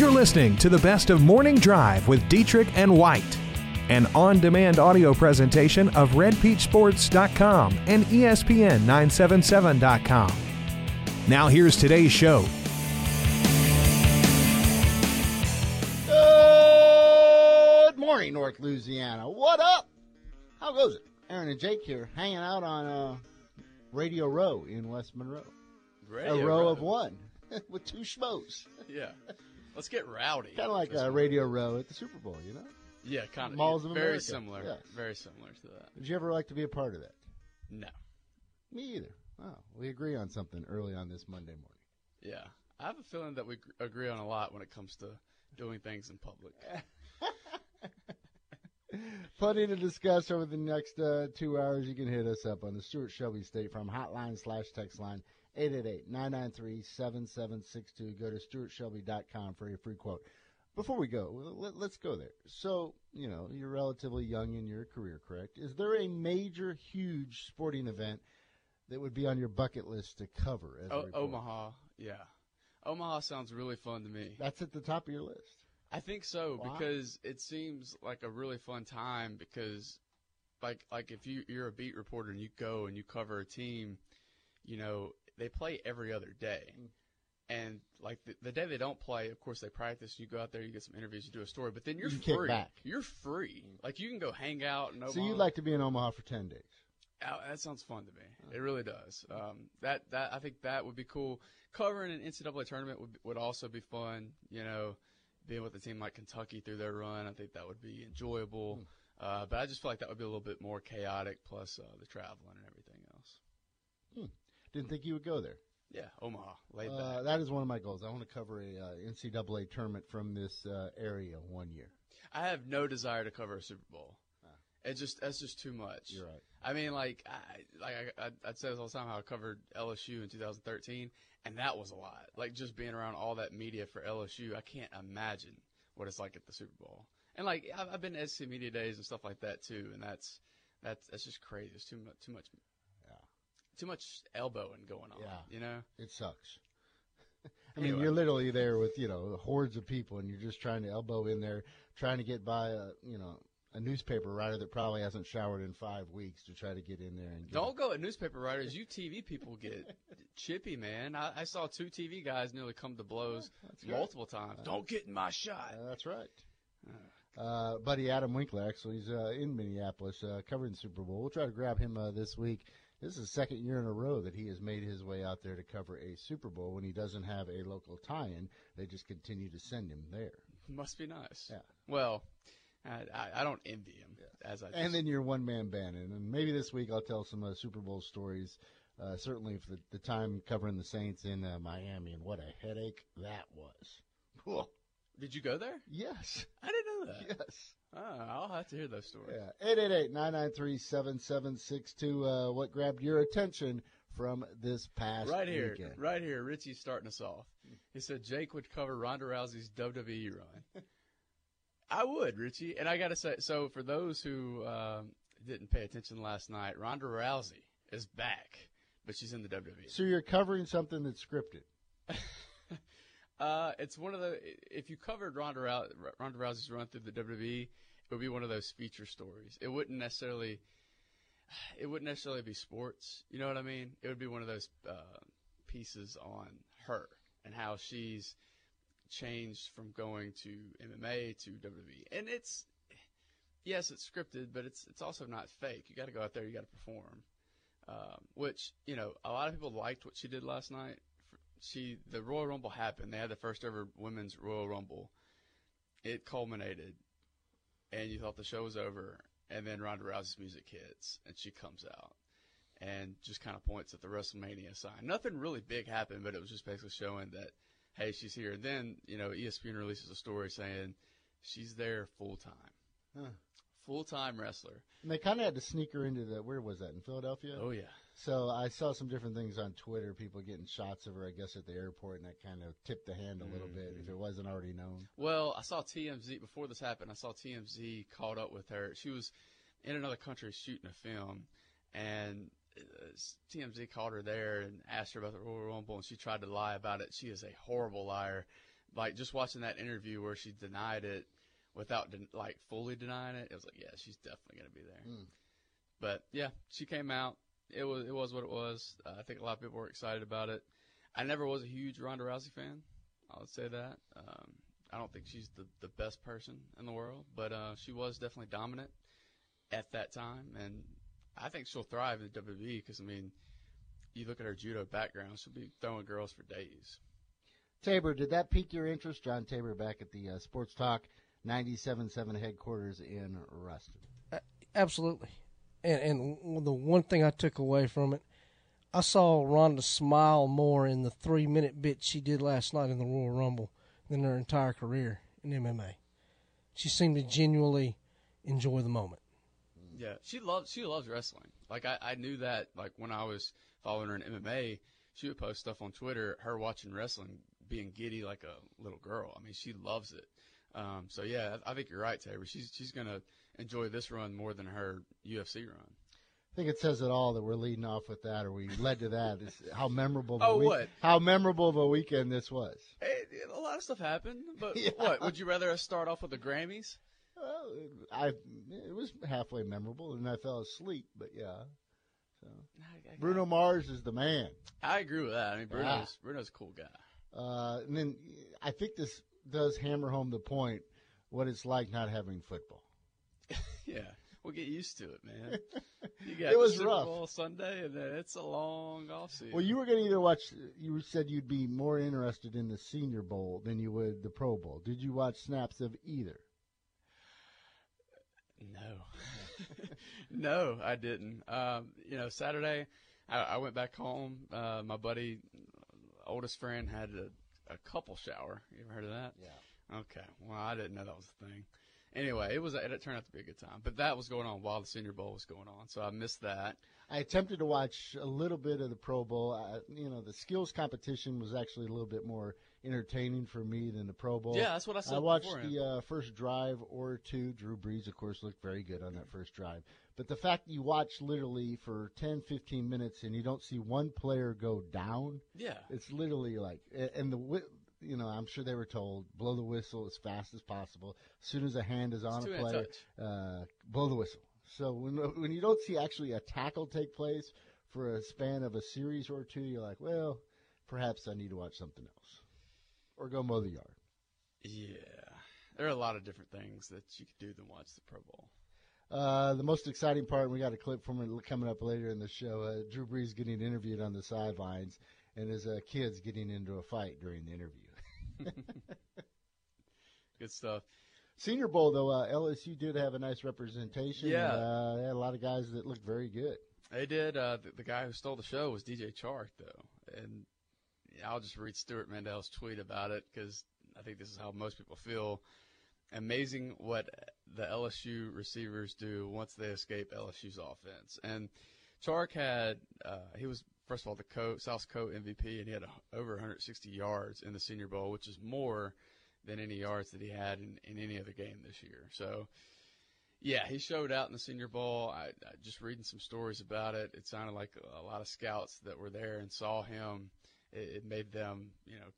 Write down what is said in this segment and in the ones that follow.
You're listening to the best of Morning Drive with Dietrich and White, an on demand audio presentation of RedPeachSports.com and E ESPN977.com. Now, here's today's show. Good morning, North Louisiana. What up? How goes it? Aaron and Jake here, hanging out on uh, Radio Row in West Monroe. Radio a row Row. of one with two schmoes. Yeah. Let's get rowdy. Kind of like This a. Radio Row at the Super Bowl, you know? Yeah, kind of. Malls of very America. similar. Yes. Very similar to that. Did you ever like to be a part of that? No. Me either. Oh, we agree on something early on this Monday morning. Yeah. I have a feeling that we gr- agree on a lot when it comes to doing things in public. Plenty to discuss over the next uh, two hours. You can hit us up on the Stuart Shelby State Farm hotline slash text line 888-993-7762. Go to stuartshelby.com for your free quote. Before we go, let, let's go there. So, you know, you're relatively young in your career, correct? Is there a major, huge sporting event that would be on your bucket list to cover? As a O-? Omaha. Yeah. Omaha sounds really fun to me. That's at the top of your list. I think so because it seems like a really fun time because like like if you you're a beat reporter and you go and you cover a team, you know, they play every other day. Mm. And like the, the day they don't play, of course they practice. You go out there, you get some interviews, you do a story, but then you're You free. back. You're free. Like you can go hang out. And So you'd like to be in Omaha for 10 days. Oh, that sounds fun to me. It really does. Um, that that I think that would be cool. Covering an NCAA tournament would would also be fun. You know, being with a team like Kentucky through their run, I think that would be enjoyable. Uh, but I just feel like that would be a little bit more chaotic, plus uh, the traveling and everything else. Didn't think you would go there. Yeah, Omaha, Uh, that is one of my goals. I want to cover a uh, NCAA tournament from this uh, area one year. I have no desire to cover a Super Bowl. It just that's just too much. You're right. I mean, like, I, like I, I, I'd say this all the time how I covered LSU in 2013, and that was a lot. Like, just being around all that media for LSU, I can't imagine what it's like at the Super Bowl. And like, I've, I've been to SC media days and stuff like that too, and that's that's that's just crazy. It's too much, too much. Too much elbowing going on. Yeah. You know? It sucks. I mean, Anyway. you're literally there with you know hordes of people, and you're just trying to elbow in there, trying to get by a you know a newspaper writer that probably hasn't showered in five weeks to try to get in there and get Don't go at newspaper writers. You TV people get chippy, man. I, I saw two TV guys nearly come to blows right. multiple times. Don't get in my shot. Uh, that's right. Uh, buddy Adam Winkler, actually, he's uh, in Minneapolis uh, covering the Super Bowl. We'll try to grab him uh, this week. This is the second year in a row that he has made his way out there to cover a Super Bowl when he doesn't have a local tie-in. They just continue to send him there. Must be nice. Yeah. Well, I, I, don't envy him as I. And then your one-man band, and and maybe this week I'll tell some uh, Super Bowl stories. Uh, certainly, for the, the time covering the Saints in uh, Miami, and what a headache that was. Cool. Did you go there? Yes. I didn't know that. Yes. Oh, I'll have to hear those stories. Yeah, 888-993-7762. Uh, what grabbed your attention from this past Right here, weekend? right here. Richie's starting us off. He said Jake would cover Ronda Rousey's WWE run. I would, Richie, and I got to say, so for those who um, didn't pay attention last night, Ronda Rousey is back, but she's in the. WWE. So you're covering something that's scripted. Uh, it's one of the if you covered Ronda, Rou- Ronda Rousey's run through the WWE, it would be one of those feature stories. It wouldn't necessarily, it wouldn't necessarily be sports. You know what I mean? It would be one of those uh, pieces on her and how she's changed from going to MMA to WWE. And it's yes, it's scripted, but it's it's also not fake. You got to go out there, you got to perform. Um, which you know, a lot of people liked what she did last night she the Royal Rumble happened. They had the first ever women's Royal Rumble. It culminated, and you thought the show was over, and then Ronda Rousey's music hits, and she comes out, and just kind of points at the WrestleMania sign. Nothing really big happened, but it was just basically showing that hey, she's here. And then you know ESPN releases a story saying she's there full time, Huh. full time wrestler. And they kind of had to sneak her into the, where was that, in Philadelphia? Oh yeah. So I saw some different things on Twitter, people getting shots of her, I guess, at the airport, and that kind of tipped the hand a little bit if it wasn't already known. Well, I saw TMZ before this happened. I saw TMZ caught up with her. She was in another country shooting a film, and uh, TMZ called her there and asked her about the Royal Rumble, and she tried to lie about it. She is a horrible liar. like just watching that interview where she denied it without den- like fully denying it, it was like, yeah, she's definitely going to be there. Mm. But yeah, she came out. It was it was what it was. Uh, I think a lot of people were excited about it. I never was a huge Ronda Rousey fan. I would say that. Um, I don't think she's the, the best person in the world, but uh, she was definitely dominant at that time, and I think she'll thrive in the WWE because I mean, you look at her judo background, she'll be throwing girls for days. Tabor, did that pique your interest? John Tabor back at the uh, Sports Talk 97.7 headquarters in Ruston. Absolutely. And and the one thing I took away from it, I saw Ronda smile more in the three minute bit she did last night in the Royal Rumble than her entire career in MMA. She seemed to genuinely enjoy the moment. Yeah, she loves she loves wrestling. Like I, I knew that like when I was following her in MMA, she would post stuff on Twitter, her watching wrestling, being giddy like a little girl. I mean, she loves it. Um, so yeah, I think you're right, Tabor. She's she's gonna enjoy this run more than her UFC run. I think it says it all that we're leading off with that, or we led to that. Is how memorable. Of a Oh, week- what? How memorable of a weekend this was. Hey, a lot of stuff happened, but Yeah. what would you rather us start off with the Grammys? Well, I it was halfway memorable, and I fell asleep. But yeah, so I, I- Bruno Mars is the man. I agree with that. I mean, Bruno's Yeah. Bruno's a cool guy. Uh, and then I think this does hammer home the point what it's like not having football. Yeah, we'll get used to it, man. You got It was Super rough. Bowl Sunday, and then it's a long off season. Well, you were going to either watch. You said you'd be more interested in the Senior Bowl than you would the Pro Bowl. Did you watch snaps of either? No, no, I didn't. Um, you know, Saturday, I, I went back home. Uh, my buddy, oldest friend, had a, a couple shower. You ever heard of that? Yeah. Okay. Well, I didn't know that was a thing. Anyway, it was it turned out to be a good time, but that was going on while the Senior Bowl was going on, so I missed that. I attempted to watch a little bit of the Pro Bowl. Uh, you know, the skills competition was actually a little bit more entertaining for me than the Pro Bowl. Yeah, that's what I said. I watched beforehand. the uh, first drive or two. Drew Brees, of course, looked very good on that first drive. But the fact that you watch literally for 10, 15 minutes and you don't see one player go down, yeah. it's literally like, and the, you know, I'm sure they were told, blow the whistle as fast as possible. As soon as a hand is on It's a player, uh, blow the whistle. So when when you don't see actually a tackle take place for a span of a series or two, you're like, well, perhaps I need to watch something else, or go mow the yard. Yeah, there are a lot of different things that you could do than watch the Pro Bowl. Uh, the most exciting part, we got a clip from it coming up later in the show. Uh, Drew Brees getting interviewed on the sidelines, and his uh, kids getting into a fight during the interview. Good stuff. Senior Bowl, though, uh, LSU did have a nice representation. Yeah. uh, they had a lot of guys that looked very good. They did. Uh, the, the guy who stole the show was DJ Chark, though, and I'll just read Stewart Mandel's tweet about it because I think this is how most people feel. Amazing what the LSU receivers do once they escape LSU's offense. And Chark had uh, he was first of all the Co South Co MVP, and he had a, over 160 yards in the Senior Bowl, which is more than any yards that he had in, in any other game this year. So. Yeah, he showed out in the Senior Bowl. I, I just reading some stories about it. It sounded like a lot of scouts that were there and saw him. It, it made them, you know,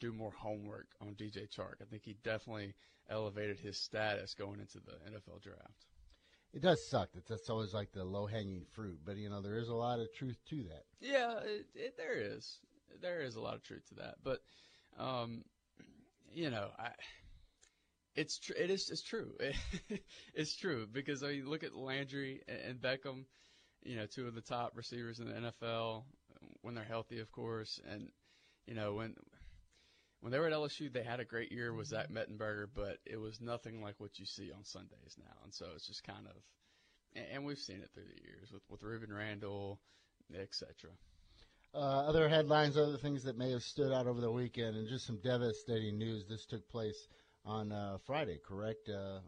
do more homework on DJ Chark. I think he definitely elevated his status going into the NFL draft. It does suck that that's always like the low hanging fruit, but you know there is a lot of truth to that. Yeah, it, it, there is. There is a lot of truth to that, but, um, you know, I. It's tr- it is it's true. it's true because I mean, look at Landry and, and Beckham, you know, two of the top receivers in the NFL when they're healthy, of course. And you know when when they were at LSU, they had a great year with Zach Mettenberger, but it was nothing like what you see on Sundays now. And so it's just kind of, and, we've seen it through the years with with Rueben Randle, etc. Uh, other headlines, other things that may have stood out over the weekend, and just some devastating news. This took place on uh, Friday, correct? Uh,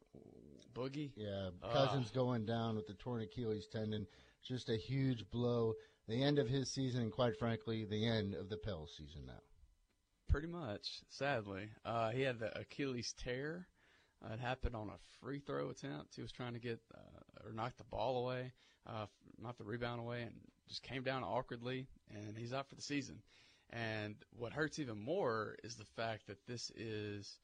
Boogie. yeah, Ah. Cousins going down with the torn Achilles tendon. Just a huge blow. The end of his season, and quite frankly, the end of the Pels season now. Pretty much, sadly. Uh, he had the Achilles tear. Uh, it happened on a free throw attempt. He was trying to get uh, or knock the ball away, uh, knock the rebound away, and just came down awkwardly, and he's out for the season. And what hurts even more is the fact that this is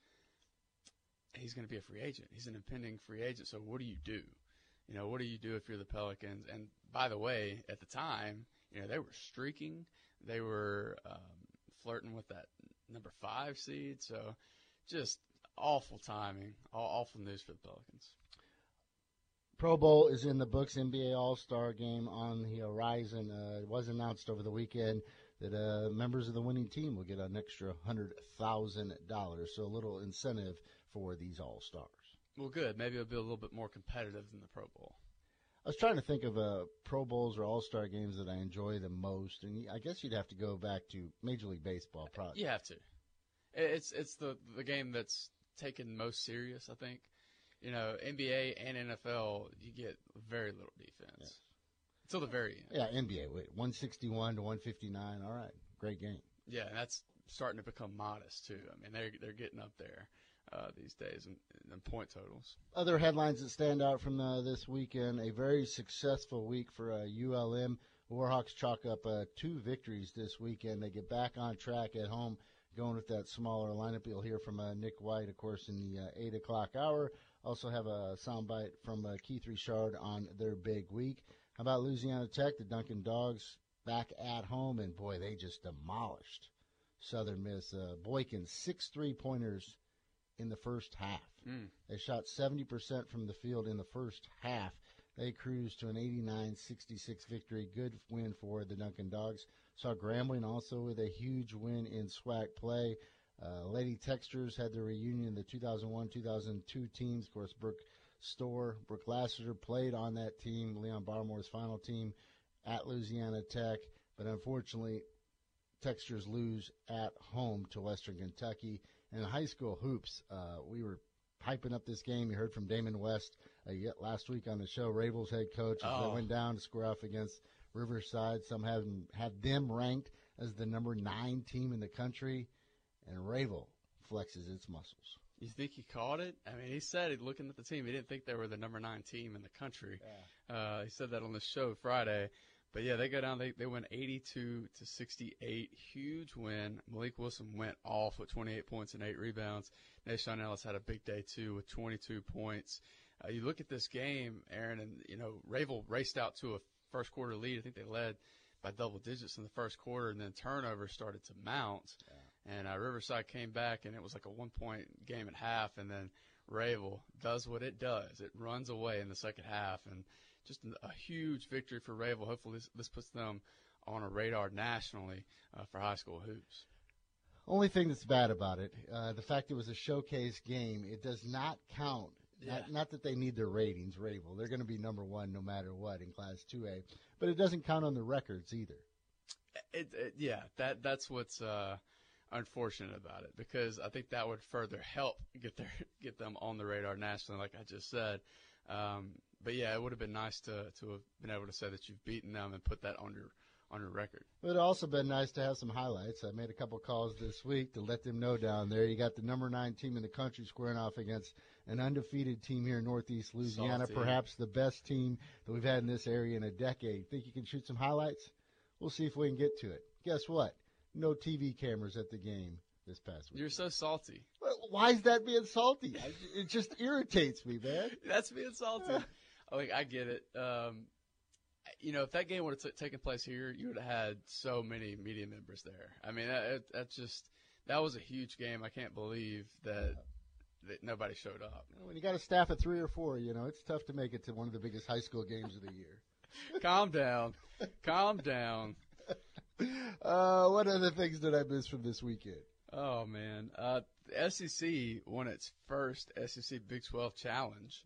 he's going to be a free agent. He's an impending free agent. So what do you do? You know, what do you do if you're the Pelicans? And by the way, at the time, you know, they were streaking. They were um, flirting with that number five seed. So just awful timing, awful news for the Pelicans. Pro Bowl is in the books. NBA All Star Game on the horizon. Uh, it was announced over the weekend that uh, members of the winning team will get an extra hundred thousand dollars. So a little incentive for these All Stars. Well, good. Maybe it'll be a little bit more competitive than the Pro Bowl. I was trying to think of uh, Pro Bowls or All Star games that I enjoy the most, and I guess you'd have to go back to Major League Baseball. Probably. You have to. It's it's the the game that's taken most serious. I think. You know, NBA and NFL, you get very little defense yes. until the very end. Yeah, NBA. Wait, one sixty one to one fifty nine. All right, great game. Yeah, and that's starting to become modest too. I mean, they're they're getting up there uh, these days and, in, point totals. Other headlines that stand out from uh, this weekend: a very successful week for uh, ULM. Warhawks chalk up uh, two victories this weekend. They get back on track at home, going with that smaller lineup. You'll hear from uh, Nick White, of course, in the uh, eight o'clock hour. Also have a soundbite from Keith Richard on their big week. How about Louisiana Tech? The Dunkin' Dawgs back at home, and boy, they just demolished Southern Miss. Boykin six three pointers in the first half. Mm. They shot 70% from the field in the first half. They cruised to an 89-66 victory. Good win for the Dunkin' Dawgs. Saw Grambling also with a huge win in SWAC play. Uh, Lady Techsters had their reunion. The 2001-2002 teams, of course, Brooke Stoehr, Brooke Lassiter played on that team, Leon Barmore's final team at Louisiana Tech. But unfortunately, Techsters lose at home to Western Kentucky in high school hoops, uh, we were hyping up this game. You heard from Damon West uh, last week on the show. Rayville's head coach oh. they went down to square off against Riverside. Some have had them ranked as the number nine team in the country, and Rayville flexes its muscles. You think he caught it? I mean, he said looking at the team, he didn't think they were the number nine team in the country. Yeah. Uh, he said that on the show Friday. But yeah, they go down. They they win 82 to 68. Huge win. Malik Wilson went off with 28 points and eight rebounds. Nashawn Ellis had a big day too with 22 points. Uh, you look at this game, Aaron, and you know Rayville raced out to a first quarter lead. I think they led by double digits in the first quarter, and then turnovers started to mount. Yeah. And uh, Riverside came back, and it was like a one point game at half, and then Rayville does what it does. It runs away in the second half, and just a huge victory for Rayville. Hopefully, this, this puts them on a radar nationally uh, for high school hoops. Only thing that's bad about it, uh, the fact it was a showcase game, it does not count. Yeah. Not, not, that they need their ratings, Rayville. They're going to be number one no matter what in Class 2A, but it doesn't count on the records either. It, it, yeah, that that's what's uh, unfortunate about it because I think that would further help get their get them on the radar nationally, like I just said. Um, but yeah, it would have been nice to to have been able to say that you've beaten them and put that on your on your record. It would have also been nice to have some highlights. I made a couple calls this week to let them know down there. You got the number nine team in the country squaring off against an undefeated team here in Northeast Louisiana, Salty. perhaps the best team that we've had in this area in a decade. Think you can shoot some highlights? We'll see if we can get to it. Guess what? No TV cameras at the game this past week. You're so salty. Why is that being salty? It just irritates me, man. That's being salty. Like I get it. Um, you know, if that game would have t- taken place here, you would have had so many media members there. I mean, that, that just that was a huge game. I can't believe that that nobody showed up. When you got a staff of three or four, you know, it's tough to make it to one of the biggest high school games of the year. Calm down. Calm down. Uh, what other things did I miss from this weekend? Oh man, uh, the SEC won its first SEC Big 12 challenge.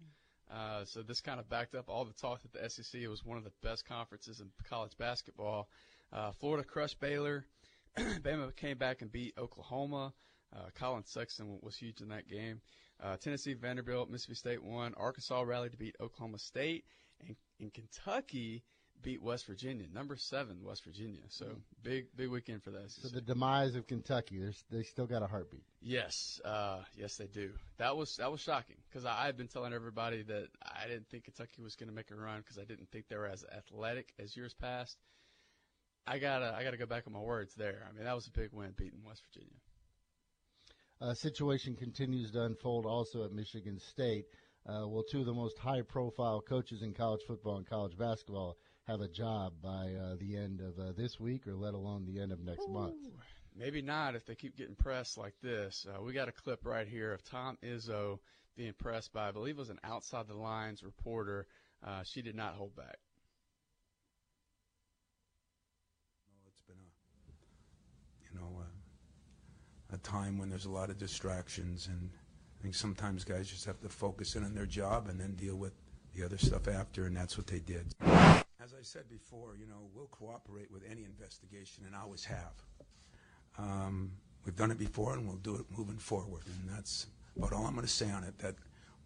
Uh, so this kind of backed up all the talk that the SEC was one of the best conferences in college basketball. Uh, Florida crushed Baylor. Bama came back and beat Oklahoma. Uh, Collin Sexton was huge in that game. Uh, Tennessee, Vanderbilt, Mississippi State won. Arkansas rallied to beat Oklahoma State. And in Kentucky, beat West Virginia, number seven West Virginia. So mm. big big weekend for that. So the demise of Kentucky, they still got a heartbeat. Yes, uh, yes they do. That was that was shocking because I had been telling everybody that I didn't think Kentucky was going to make a run because I didn't think they were as athletic as years past. I gotta I gotta go back on my words there. I mean, that was a big win beating West Virginia. Uh, situation continues to unfold also at Michigan State. Uh, well, two of the most high-profile coaches in college football and college basketball have a job by uh, the end of uh, this week, or let alone the end of next Ooh. month. Maybe not if they keep getting pressed like this. Uh, we got a clip right here of Tom Izzo being pressed by, I believe it was an outside the lines reporter. Uh, she did not hold back. it's been a, you know, a, a time when there's a lot of distractions, and I think sometimes guys just have to focus in on their job and then deal with the other stuff after, and that's what they did. As I said before, you know, we'll cooperate with any investigation, and always have. Um, we've done it before, and we'll do it moving forward, and that's about all I'm going to say on it that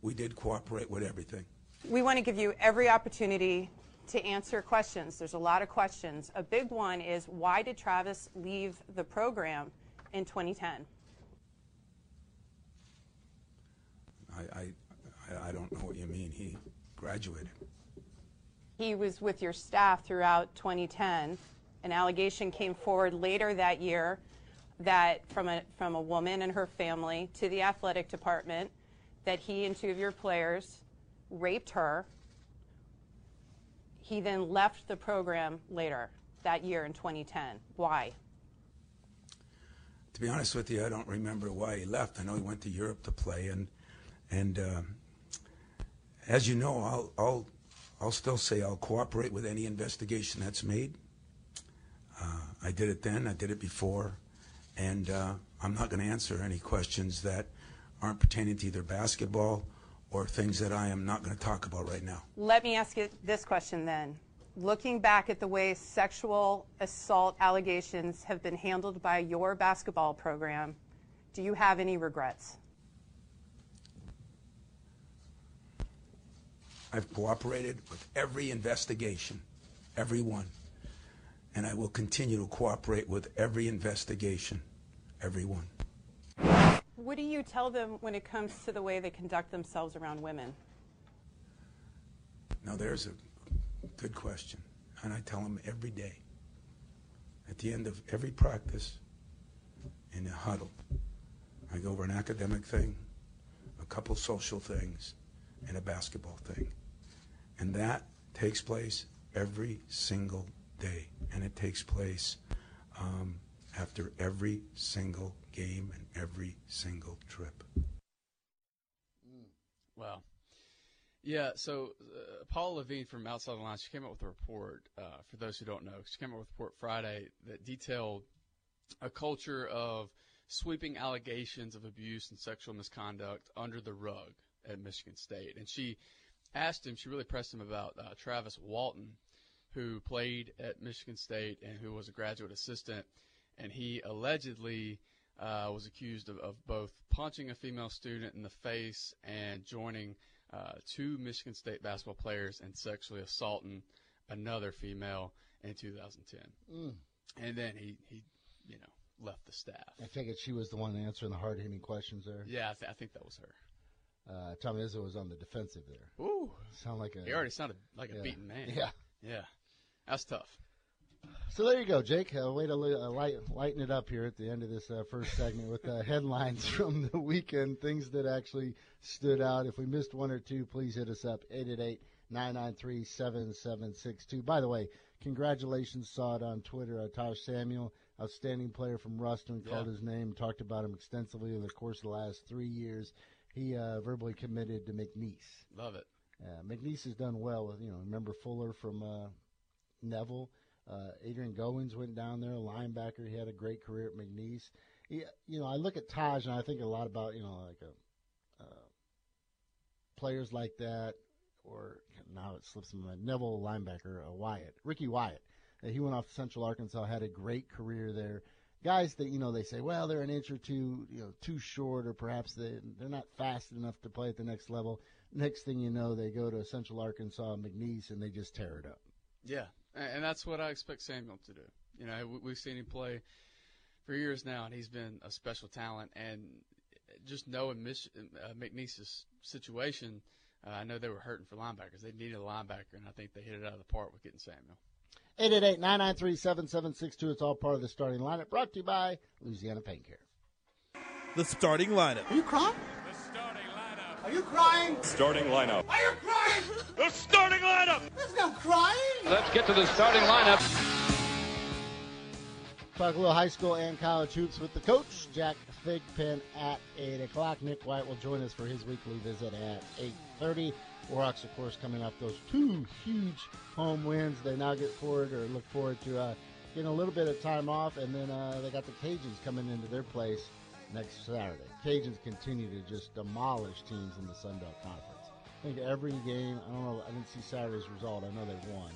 we did cooperate with everything. We want to give you every opportunity to answer questions. There's a lot of questions. A big one is why did Travis leave the program in 2010? I, I, I don't know what you mean. He graduated. He was with your staff throughout 2010. An allegation came forward later that year that from a from a woman and her family to the athletic department that he and two of your players raped her. He then left the program later that year in 2010. Why? To be honest with you, I don't remember why he left. I know he went to Europe to play, and and uh, as you know, I'll I'll I'll still say I'll cooperate with any investigation that's made. Uh, I did it then. I did it before. And uh, I'm not going to answer any questions that aren't pertaining to either basketball or things that I am not going to talk about right now. Let me ask you this question then. Looking back at the way sexual assault allegations have been handled by your basketball program, do you have any regrets? I've cooperated with every investigation, every one and I will continue to cooperate with every investigation, everyone. What do you tell them when it comes to the way they conduct themselves around women? Now, there's a good question, and I tell them every day. At the end of every practice, in a huddle, I go over an academic thing, a couple social things, and a basketball thing. And that takes place every single day, and it takes place um, after every single game and every single trip. Wow. Yeah, so uh, Paula Lavigne from Outside the Lines, she came up with a report, uh, for those who don't know, she came up with a report Friday that detailed a culture of sweeping allegations of abuse and sexual misconduct under the rug at Michigan State. And she asked him, she really pressed him about uh, Travis Walton, who played at Michigan State and who was a graduate assistant, and he allegedly uh, was accused of, of, both punching a female student in the face and joining uh, two Michigan State basketball players and sexually assaulting another female in 2010. Mm. And then he, he, you know, left the staff. I figured she was the one answering the hard hitting questions there. Yeah, I, th- I, think that was her. Uh, Tom Izzo was on the defensive there. Ooh, sound like a. He already sounded like a yeah. beaten man. Yeah, yeah. That's tough. So there you go, Jake. Uh, way to uh, light, lighten it up here at the end of this uh, first segment with uh, headlines from the weekend, things that actually stood out. If we missed one or two, please hit us up, 888-993-7762. By the way, congratulations, saw it on Twitter, uh, Taj Samuel, outstanding player from Ruston, called yeah. his name, talked about him extensively over the course of the last three years. He uh, verbally committed to McNeese. Love it. Uh, McNeese has done well with, you know, remember Fuller from uh, Neville. Uh, Adrian Goins went down there, a linebacker. He had a great career at McNeese. He, you know, I look at Taj and I think a lot about, you know, like a, uh, players like that, or now it slips my mind. Neville linebacker, uh, Wyatt, Ricky Wyatt. Uh, he went off to Central Arkansas, had a great career there. Guys that you know they say, well, they're an inch or two, you know, too short, or perhaps they they're not fast enough to play at the next level. Next thing you know, they go to Central Arkansas, McNeese, and they just tear it up. Yeah, and that's what I expect Samuel to do. You know, we've seen him play for years now, and he's been a special talent. And just knowing Mich- uh, McNeese's situation, uh, I know they were hurting for linebackers. They needed a linebacker, and I think they hit it out of the park with getting Samuel. 888-993-7762. It's all part of the starting lineup brought to you by Louisiana Pain Care. The starting lineup. Are you crying? The starting lineup. Are you crying? Starting lineup. Are you crying? The starting lineup. There's no crying. Let's get to the starting lineup. Talk a little high school and college hoops with the coach, Jack Thigpen, at 8 o'clock. Nick White will join us for his weekly visit at 8.30. Warhawks, of course, coming off those two huge home wins. They now get forward or look forward to uh, getting a little bit of time off, and then uh, they got the Cajuns coming into their place next Saturday. Cajuns continue to just demolish teams in the Sun Belt Conference. I think every game, I don't know, I didn't see Saturday's result. I know they won.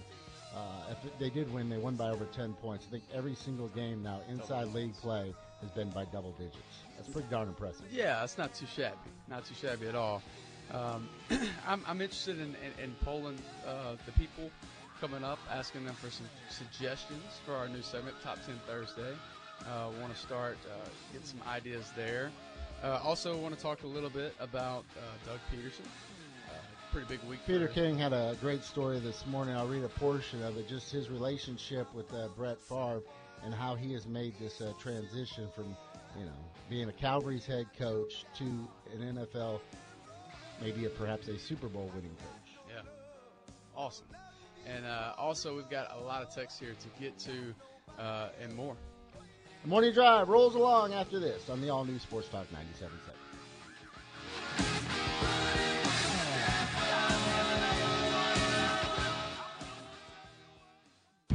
Uh, if they did win, they won by over 10 points. I think every single game now inside league play has been by double digits. That's pretty darn impressive. Yeah, it's not too shabby. Not too shabby at all. Um, I'm, I'm, interested in, in, in polling uh, the people coming up, asking them for some suggestions for our new segment, Top 10 Thursday. Uh, want to start, uh, get some ideas there. Uh, also, want to talk a little bit about uh, Doug Pederson. Uh, pretty big week. Peter King had a great story this morning. I'll read a portion of it. Just his relationship with Brett Favre and how he has made this transition from, you know, being a Calvary's head coach to an NFL maybe a, perhaps a Super Bowl winning coach. Yeah, awesome. And uh, also, we've got a lot of text here to get to uh, and more. The morning drive rolls along after this on the all new Sports Talk 97.7.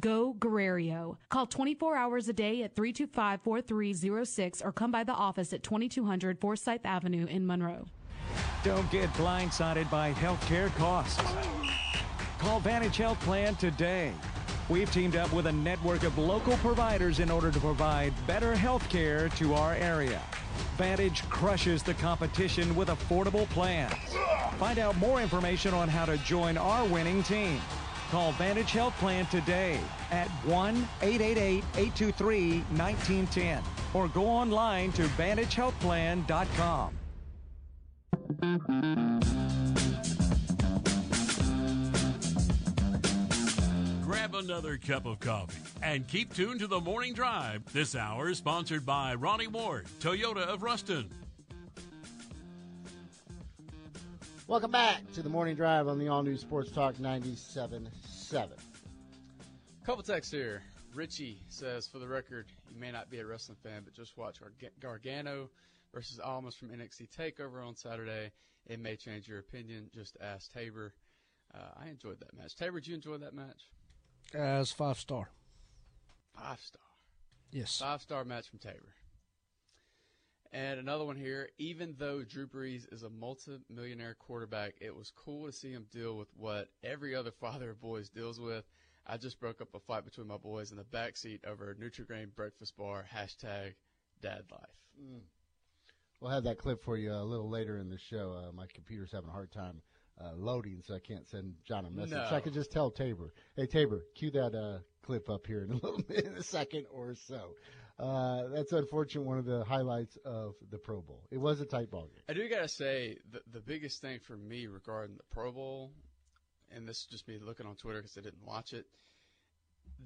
Go Guerrero. Call 24 hours a day at 325 4306 or come by the office at 2200 Forsyth Avenue in Monroe. Don't get blindsided by healthcare costs. Call Vantage Health Plan today. We've teamed up with a network of local providers in order to provide better health care to our area. Vantage crushes the competition with affordable plans. Find out more information on how to join our winning team. Call Vantage Health Plan today at 1-888-823-1910 or go online to VantageHealthPlan.com. Grab another cup of coffee and keep tuned to the morning drive. This hour is sponsored by Ronnie Ward, Toyota of Ruston. Welcome back to the morning drive on the all new Sports Talk 97.7. Couple texts here. Richie says, for the record, you may not be a wrestling fan, but just watch Gargano versus Almas from NXT Takeover on Saturday. It may change your opinion. Just ask Tabor. Uh, I enjoyed that match. Tabor, did you enjoy that match? As five star. Five star. Yes. Five star match from Tabor. And another one here. Even though Drew Brees is a multi-millionaire quarterback, it was cool to see him deal with what every other father of boys deals with. I just broke up a fight between my boys in the back seat over a Nutri-Grain breakfast bar. Hashtag Dad Life. Mm. We'll have that clip for you a little later in the show. Uh, my computer's having a hard time uh, loading, so I can't send John a message. No. So I could just tell Tabor, "Hey Tabor, cue that uh, clip up here in a little bit, in a second or so." Uh, that's unfortunate. One of the highlights of the Pro Bowl. It was a tight ball game. I do gotta say the the biggest thing for me regarding the Pro Bowl, and this is just me looking on Twitter because I didn't watch it.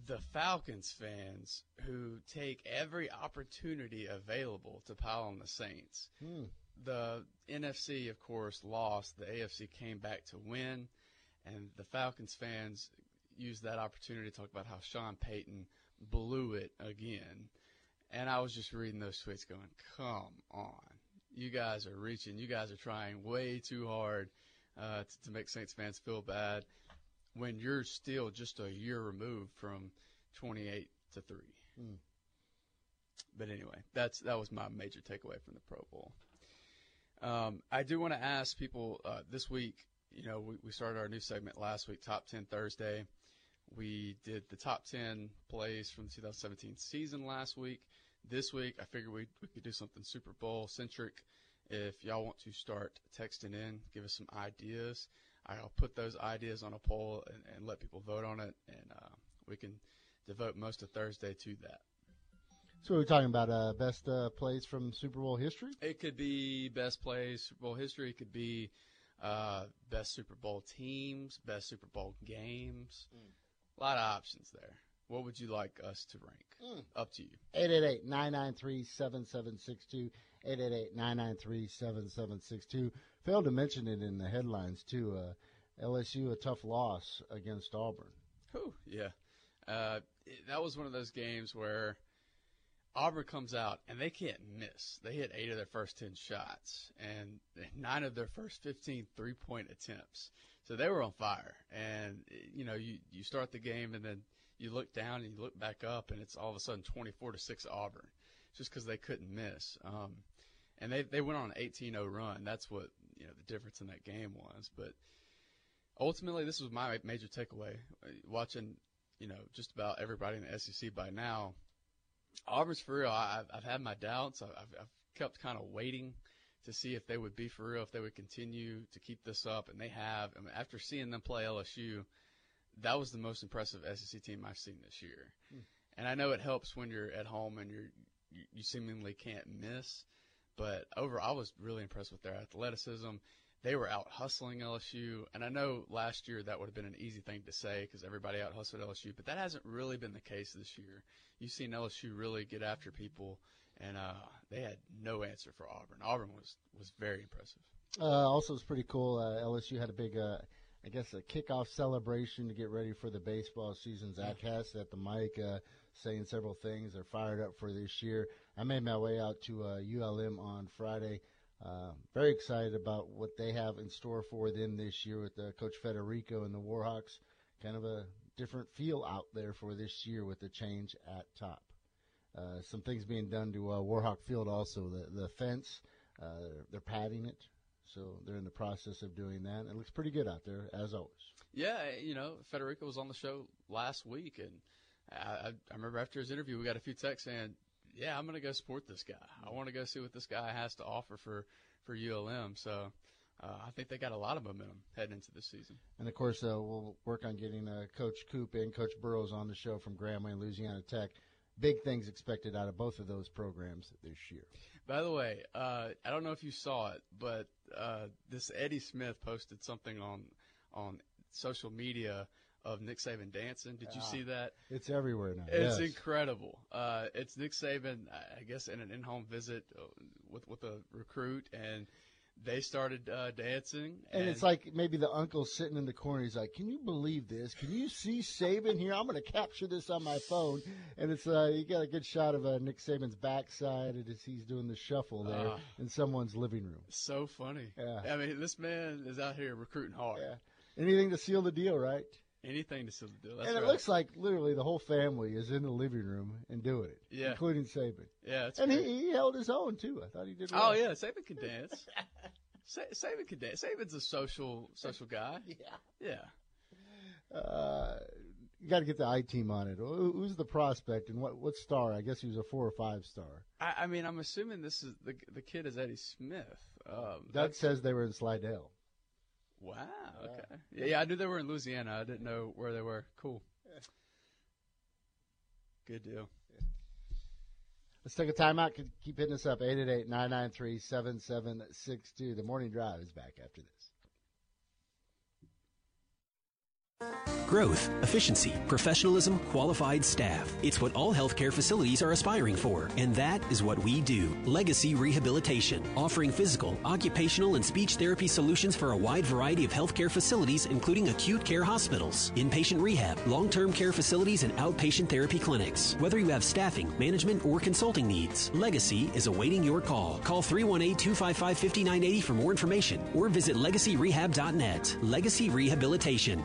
The Falcons fans who take every opportunity available to pile on the Saints. Hmm. The NFC, of course, lost. The AFC came back to win, and the Falcons fans used that opportunity to talk about how Sean Payton blew it again. And I was just reading those tweets going, come on. you guys are reaching. You guys are trying way too hard uh, to, to make Saints fans feel bad when you're still just a year removed from 28 to three. Mm. But anyway, that's that was my major takeaway from the Pro Bowl. Um, I do want to ask people uh, this week. You know, we, we started our new segment last week, Top 10 Thursday. We did the top 10 plays from the 2017 season last week. This week, I figured we, we could do something Super Bowl centric. If y'all want to start texting in, give us some ideas. I'll put those ideas on a poll and, and let people vote on it, and uh, we can devote most of Thursday to that. So we're talking about uh, best uh, plays from Super Bowl history. It could be best plays Super Bowl history. It could be uh, best Super Bowl teams, best Super Bowl games. Mm. A lot of options there. What would you like us to rank? Mm. Up to you. 888-993-7762. 888-993-7762. Failed to mention it in the headlines, too. Uh, LSU, a tough loss against Auburn. Whew, yeah. Uh, that was one of those games where Auburn comes out and they can't miss. They hit eight of their first 10 shots and nine of their first 15 three point attempts. So they were on fire. And, you know, you, you start the game and then you look down and you look back up and it's all of a sudden 24 to 6 Auburn just because they couldn't miss. Um, and they, they went on an 18 0 run. That's what, you know, the difference in that game was. But ultimately, this was my major takeaway. Watching, you know, just about everybody in the SEC by now Auburn's for real. I, have had my doubts. I've, I've kept kind of waiting to see if they would be for real, if they would continue to keep this up, and they have. I mean, after seeing them play LSU, that was the most impressive SEC team I've seen this year. Hmm. And I know it helps when you're at home and you're you, you seemingly can't miss, but over I was really impressed with their athleticism. They were out hustling LSU, and I know last year that would have been an easy thing to say because everybody out hustled LSU, but that hasn't really been the case this year you've seen LSU really get after people, and uh, they had no answer for Auburn. Auburn was was very impressive. Uh, also, it's pretty cool. Uh, LSU had a big, uh, I guess, a kickoff celebration to get ready for the baseball season. Zach Hess at the mic uh, saying several things. They're fired up for this year. I made my way out to ULM uh, on Friday. Uh, very excited about what they have in store for them this year with uh, Coach Federico and the Warhawks. Kind of a different feel out there for this year with the change at top. Uh, some things being done to uh, Warhawk Field also. The the fence, uh, they're padding it, so they're in the process of doing that. It looks pretty good out there as always. Yeah, you know, Federico was on the show last week, and I, I remember after his interview, we got a few texts saying, "Yeah, I'm going to go support this guy. I want to go see what this guy has to offer for for ULM." So uh, I think they got a lot of momentum heading into this season. And of course, uh, we'll work on getting uh, Coach Coop and Coach Burroughs on the show from Grambling and Louisiana Tech. Big things expected out of both of those programs this year. By the way, uh, I don't know if you saw it, but uh, this Eddie Smith posted something on on social media of Nick Saban dancing. Did you see that? It's everywhere now. It's yes. incredible. Uh, it's Nick Saban, I guess, in an in-home visit with with a recruit, and they started uh, dancing, and, and, it's like maybe the uncle sitting in the corner. He's like, "Can you believe this? Can you see Saban here? I'm going to capture this on my phone." And it's uh, you got a good shot of uh, Nick Saban's backside as he's doing the shuffle there uh, in someone's living room. So funny. Yeah. I mean, this man is out here recruiting hard. Yeah. Anything to seal the deal, right? Anything to seal the deal. That's and it right. looks like literally the whole family is in the living room and doing it, yeah. including Saban. Yeah, and he, he, held his own too. I thought he did. Oh, well. Oh yeah, Saban can dance. Saban can dance. Saban's a social social guy. Yeah. Yeah. Uh, you got to get the I team on it. Who's the prospect and what what star? I guess he was a four or five star. I, I mean, I'm assuming this is the the kid is Eddie Smith. Um, Doug says they were in Slidell. Wow. Okay. Yeah. yeah, I knew they were in Louisiana. I didn't know where they were. Cool. Good deal. Let's take a timeout. Keep hitting us up. 888-993-7762. The morning drive is back after this. Growth, efficiency, professionalism, qualified staff. It's what all healthcare facilities are aspiring for, and that is what we do. Legacy Rehabilitation, offering physical, occupational, and speech therapy solutions for a wide variety of healthcare facilities, including acute care hospitals, inpatient rehab, long term care facilities, and outpatient therapy clinics. Whether you have staffing, management, or consulting needs, Legacy is awaiting your call. Call 318 255 5980 for more information or visit legacyrehab.net. Legacy Rehabilitation.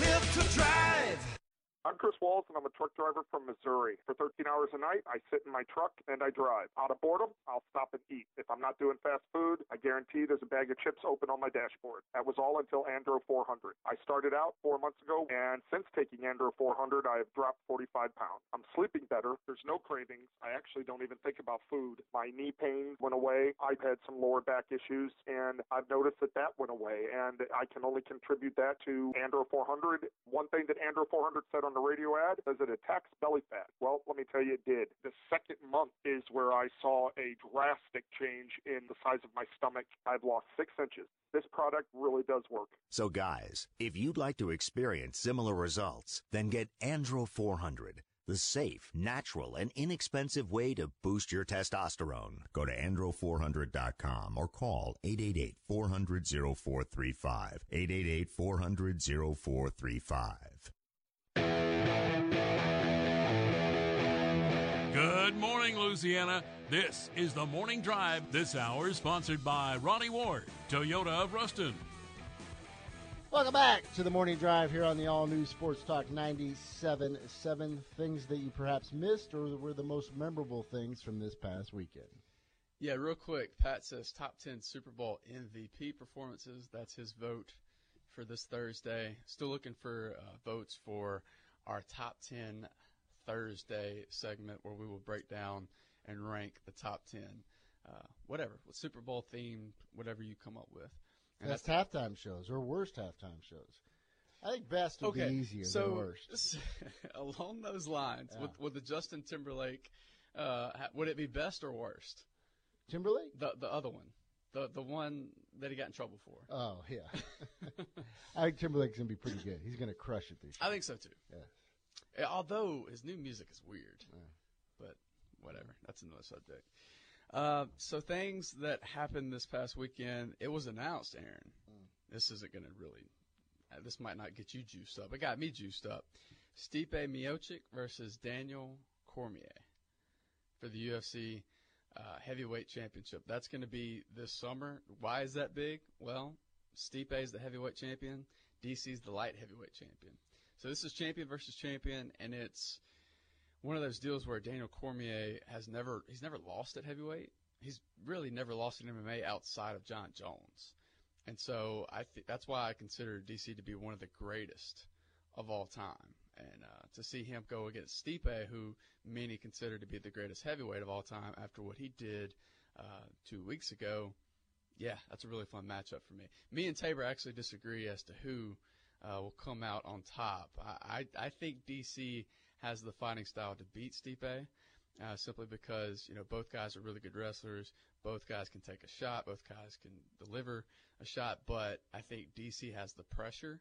Live to drive. I'm Chris Walls, and I'm a truck driver from Missouri. For 13 hours a night, I sit in my truck and I drive. Out of boredom, I'll stop and eat. If I'm not doing fast food, I guarantee there's a bag of chips open on my dashboard. That was all until Andro 400. I started out four months ago, and since taking Andro 400, I have dropped 45 pounds. I'm sleeping better. There's no cravings. I actually don't even think about food. My knee pain went away. I've had some lower back issues, and I've noticed that that went away. And I can only contribute that to Andro 400. One thing that Andro 400 said on the radio ad says it attacks belly fat. Well, let me tell you, it did. The second month is where I saw a drastic change in the size of my stomach. I've lost six inches. This product really does work. So, guys, if you'd like to experience similar results, then get Andro 400 the safe, natural, and inexpensive way to boost your testosterone. Go to andro400.com or call 888-400-0435. 888-400-0435. Good morning, Louisiana. This is the Morning Drive. This hour is sponsored by Ronnie Ward, Toyota of Ruston. Welcome back to the morning drive here on the all new Sports Talk 97.7. Things that you perhaps missed or were the most memorable things from this past weekend. Yeah, real quick. Pat says top 10 Super Bowl MVP performances. That's his vote for this Thursday. Still looking for uh, votes for our top 10 Thursday segment where we will break down and rank the top 10. Uh, whatever, Super Bowl themed, whatever you come up with. And Best halftime shows or worst halftime shows. I think best would okay, be easier so, than worst. along those lines, yeah. with, with the Justin Timberlake, uh, would it be best or worst? Timberlake? The the other one, the the one that he got in trouble for. Oh yeah, I think Timberlake's gonna be pretty good. He's gonna crush it this year. I think so too. Yeah. Although his new music is weird, yeah. but whatever. That's another subject. Uh, so things that happened this past weekend, it was announced, Aaron. Mm. This isn't going to really, uh, this might not get you juiced up. It got me juiced up. Stipe Miocic versus Daniel Cormier for the UFC uh, heavyweight championship. That's going to be this summer. Why is that big? Well, Stipe is the heavyweight champion. DC's the light heavyweight champion. So this is champion versus champion, and it's one of those deals where Daniel Cormier has never he's never lost at heavyweight. He's really never lost in MMA outside of Jon Jones. And so I think that's why I consider DC to be one of the greatest of all time. And uh, to see him go against Stipe, who many consider to be the greatest heavyweight of all time after what he did uh, two weeks ago, yeah, that's a really fun matchup for me. Me and Tabor actually disagree as to who uh, will come out on top. I, I, I think DC has the fighting style to beat Stipe. Uh, simply because you know both guys are really good wrestlers. Both guys can take a shot. Both guys can deliver a shot. But I think DC has the pressure,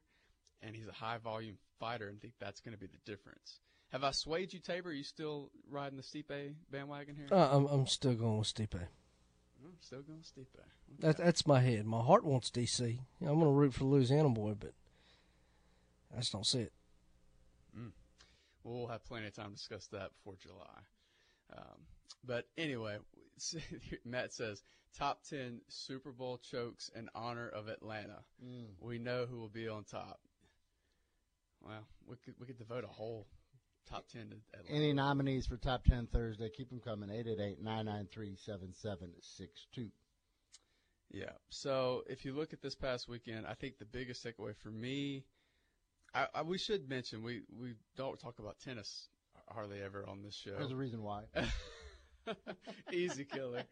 and he's a high volume fighter, and I think that's going to be the difference. Have I swayed you, Tabor? Are you still riding the Stipe bandwagon here? Uh, I'm I'm still going with Stipe. I'm still going with Stipe. Okay. That, that's my head. My heart wants DC. I'm going to root for Louisiana boy, but I just don't see it. Mm. We'll have plenty of time to discuss that before July. Um, but anyway, Matt says top 10 Super Bowl chokes in honor of Atlanta. Mm. We know who will be on top. Well, we could we could devote a whole top 10 to Atlanta. Any nominees for top 10 Thursday? Keep them coming. 888-993-7762. Yeah. So if you look at this past weekend, I think the biggest takeaway for me I, I, we should mention we, we don't talk about tennis hardly ever on this show. There's a reason why. Easy killer.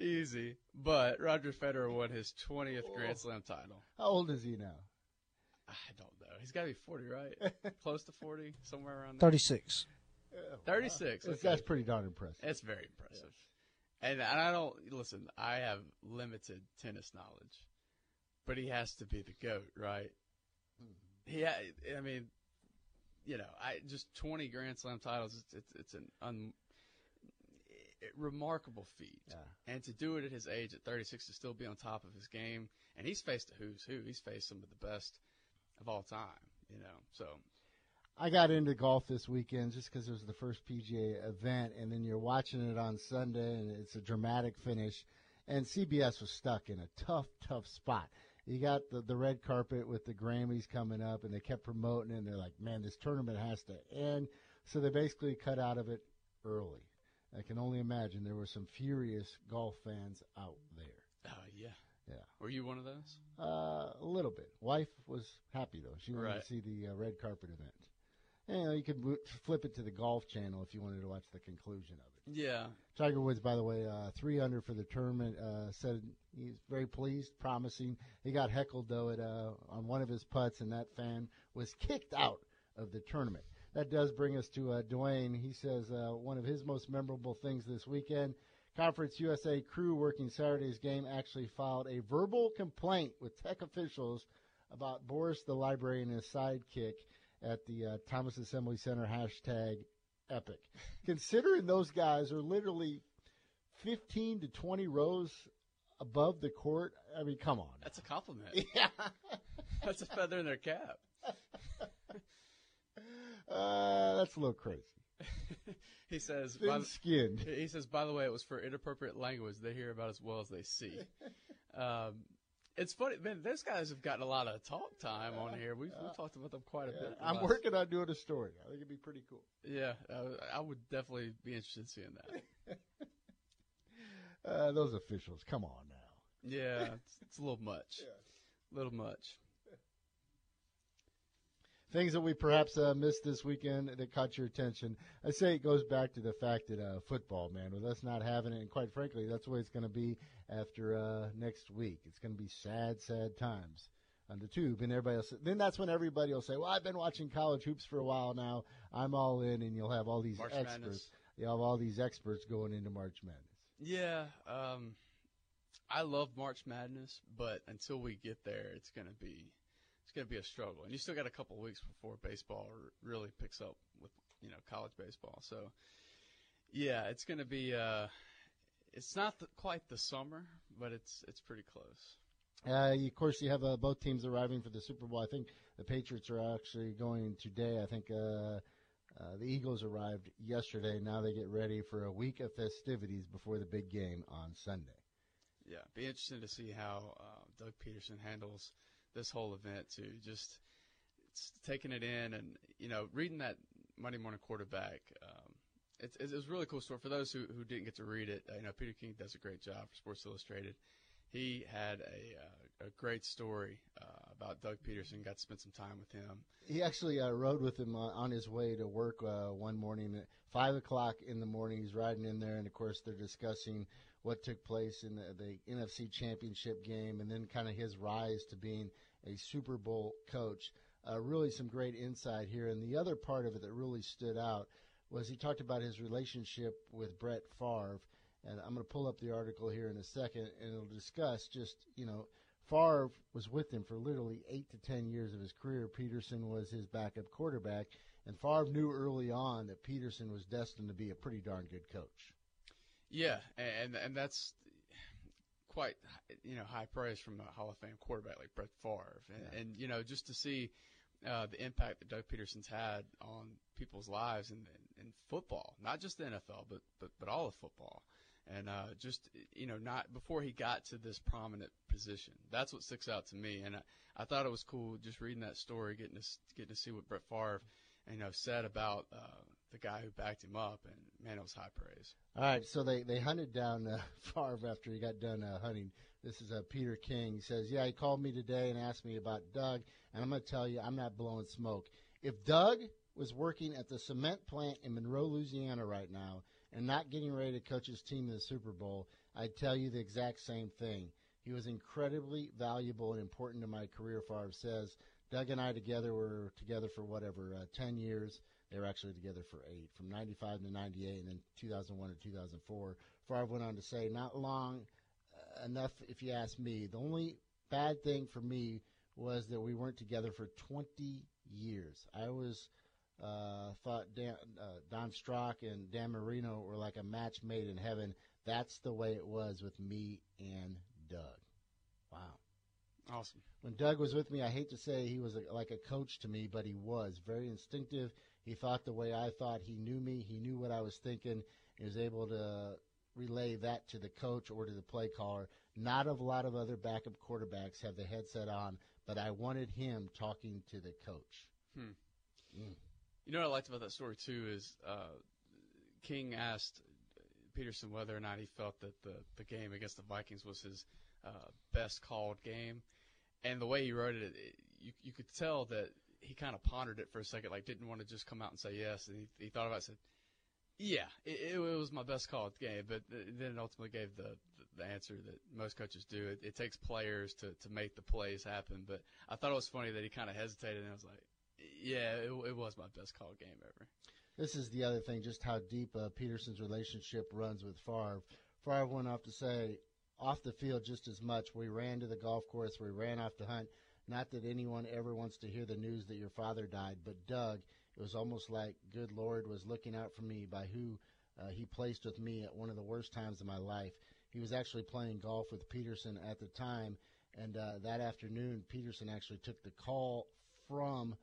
Easy. But Roger Federer won his 20th oh. Grand Slam title. How old is he now? I don't know. He's got to be 40, right? Close to 40, somewhere around there. 36. 36. Okay. That's pretty darn impressive. It's very impressive. Yes. And, and I don't, listen, I have limited tennis knowledge, but he has to be the GOAT, right? Yeah, I mean, you know, I just 20 Grand Slam titles, it's, it's, it's an un, eh, remarkable feat. Yeah. And to do it at his age, at 36, to still be on top of his game, and he's faced a who's who. He's faced some of the best of all time, you know. So I got into golf this weekend just because it was the first PGA event, and then you're watching it on Sunday, and it's a dramatic finish. And CBS was stuck in a tough, tough spot. You got the, the red carpet with the Grammys coming up, and they kept promoting it, and they're like, man, this tournament has to end. So they basically cut out of it early. I can only imagine there were some furious golf fans out there. Oh, yeah. Yeah. Were you one of those? Uh, a little bit. Wife was happy though. She wanted right. to see the uh, red carpet event. And, you know, you could flip it to the golf channel if you wanted to watch the conclusion of it. Yeah. Tiger Woods, by the way, uh, three under for the tournament. Uh, said he's very pleased, promising. He got heckled though at uh, on one of his putts, and that fan was kicked out of the tournament. That does bring us to uh, Dwayne. He says uh, one of his most memorable things this weekend Conference USA crew working Saturday's game actually filed a verbal complaint with tech officials about Boris the librarian and his sidekick at the uh, Thomas Assembly Center hashtag epic. Considering those guys are literally 15 to 20 rows above the court, I mean, come on. That's a compliment. Yeah. That's a feather in their cap. uh, that's a little crazy. he says, thin skinned. He says, by the way, it was for inappropriate language. They hear about as well as they see. um, it's funny, man. Those guys have gotten a lot of talk time on here. We've, we've talked about them quite a bit. I'm working on doing a story. I think it'd be pretty cool. Yeah, uh, I would definitely be interested in seeing that. uh, those officials, come on now. Yeah, it's, it's a little much. Yeah. A little much. Things that we perhaps uh, missed this weekend that caught your attention. I say it goes back to the fact that uh, football, man, with us not having it, and quite frankly, that's the way it's going to be after uh, next week. It's going to be sad, sad times on the tube, and everybody else. Then that's when everybody will say, "Well, I've been watching college hoops for a while now. I'm all in," and you'll have all these March experts. Madness. You have all these experts going into March Madness. Yeah, um, I love March Madness, but until we get there, it's going to be it's going to be a struggle. And you still got a couple of weeks before baseball really picks up with you know college baseball. So yeah, it's going to be. Uh, it's not the, quite the summer, but it's it's pretty close. Uh, of course, you have uh, both teams arriving for the Super Bowl. I think the Patriots are actually going today. I think uh, uh, the Eagles arrived yesterday. Now they get ready for a week of festivities before the big game on Sunday. Yeah, be interesting to see how uh, Doug Pederson handles this whole event too. Just taking it in and you know reading that Monday Morning Quarterback. Um, it's it's a really cool story for those who who didn't get to read it. Uh, you know, Peter King does a great job for Sports Illustrated. He had a uh, a great story uh, about Doug Pederson. Got to spend some time with him. He actually uh, rode with him uh, on his way to work uh, one morning at five o'clock in the morning. He's riding in there, and of course they're discussing what took place in the, the NFC Championship game, and then kind of his rise to being a Super Bowl coach. Uh, really, some great insight here. And the other part of it that really stood out was he talked about his relationship with Brett Favre. And I'm going to pull up the article here in a second, and it'll discuss just you know Favre was with him for literally eight to ten years of his career. Pederson was his backup quarterback, and Favre knew early on that Pederson was destined to be a pretty darn good coach. Yeah, and and that's quite you know high praise from a Hall of Fame quarterback like Brett Favre, and, yeah. and you know just to see uh, the impact that Doug Pederson's had on people's lives in, in, in football, not just the NFL, but but but all of football, and uh, just you know not before he got to this prominent position. That's what sticks out to me, and I, I thought it was cool just reading that story, getting to getting to see what Brett Favre you know said about uh, the guy who backed him up, and man, it was high praise. All right, so they they hunted down uh, Favre after he got done uh, hunting. This is uh, Peter King. He says, "Yeah, he called me today and asked me about Doug, and I'm going to tell you, I'm not blowing smoke. If Doug was working at the cement plant in Monroe, Louisiana, right now, and not getting ready to coach his team in the Super Bowl, I'd tell you the exact same thing. He was incredibly valuable and important to my career." Favre says. Doug and I together were together for whatever uh, ten years. They were actually together for eight, from 95 to 98, and then 2001 to 2004. Favre went on to say, not long uh, enough, if you ask me. The only bad thing for me was that we weren't together for 20 years. I was uh, thought Dan, uh, Don Strock and Dan Marino were like a match made in heaven. That's the way it was with me and Doug. Wow. Awesome. When Doug was with me, I hate to say he was a, like a coach to me, but he was very instinctive. He thought the way I thought. He knew me. He knew what I was thinking. He was able to relay that to the coach or to the play caller. Not a lot of other backup quarterbacks have the headset on, but I wanted him talking to the coach. Hmm. Mm. You know what I liked about that story too is uh, King asked Pederson whether or not he felt that the the game against the Vikings was his uh, best called game, and the way he wrote it, it you you could tell that he kind of pondered it for a second, like didn't want to just come out and say yes, and he, he thought about it, said, "Yeah, it, it, was my best call at the game," but then it ultimately gave the, the, answer that most coaches do. It, it takes players to to make the plays happen, but I thought it was funny that he kind of hesitated, and I was like, "Yeah, it, it was my best call game ever." This is the other thing, just how deep uh, Pederson's relationship runs with Favre. Favre went off to say, off the field just as much. We ran to the golf course, we ran off to hunt. Not that anyone ever wants to hear the news that your father died, but Doug, it was almost like good Lord was looking out for me by who uh, he placed with me at one of the worst times of my life. He was actually playing golf with Pederson at the time, and uh, that afternoon, Pederson actually took the call from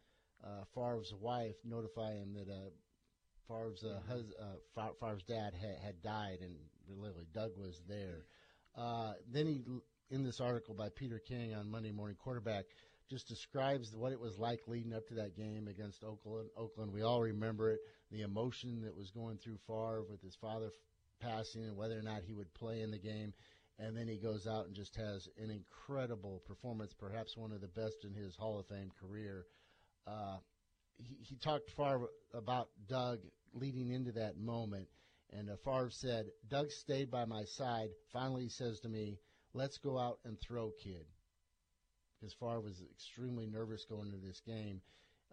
uh, Favre's wife, notifying him that uh, Favre's uh, hus- uh, Favre's dad had, had died, and literally Doug was there. Uh, then he, in this article by Peter King on Monday Morning Quarterback, just describes what it was like leading up to that game against Oakland. Oakland, we all remember it, the emotion that was going through Favre with his father passing and whether or not he would play in the game. And then he goes out and just has an incredible performance, perhaps one of the best in his Hall of Fame career. Uh, he, he talked Favre about Doug leading into that moment. And uh, Favre said, Doug stayed by my side. Finally, he says to me, let's go out and throw, kid. Because Favre was extremely nervous going into this game.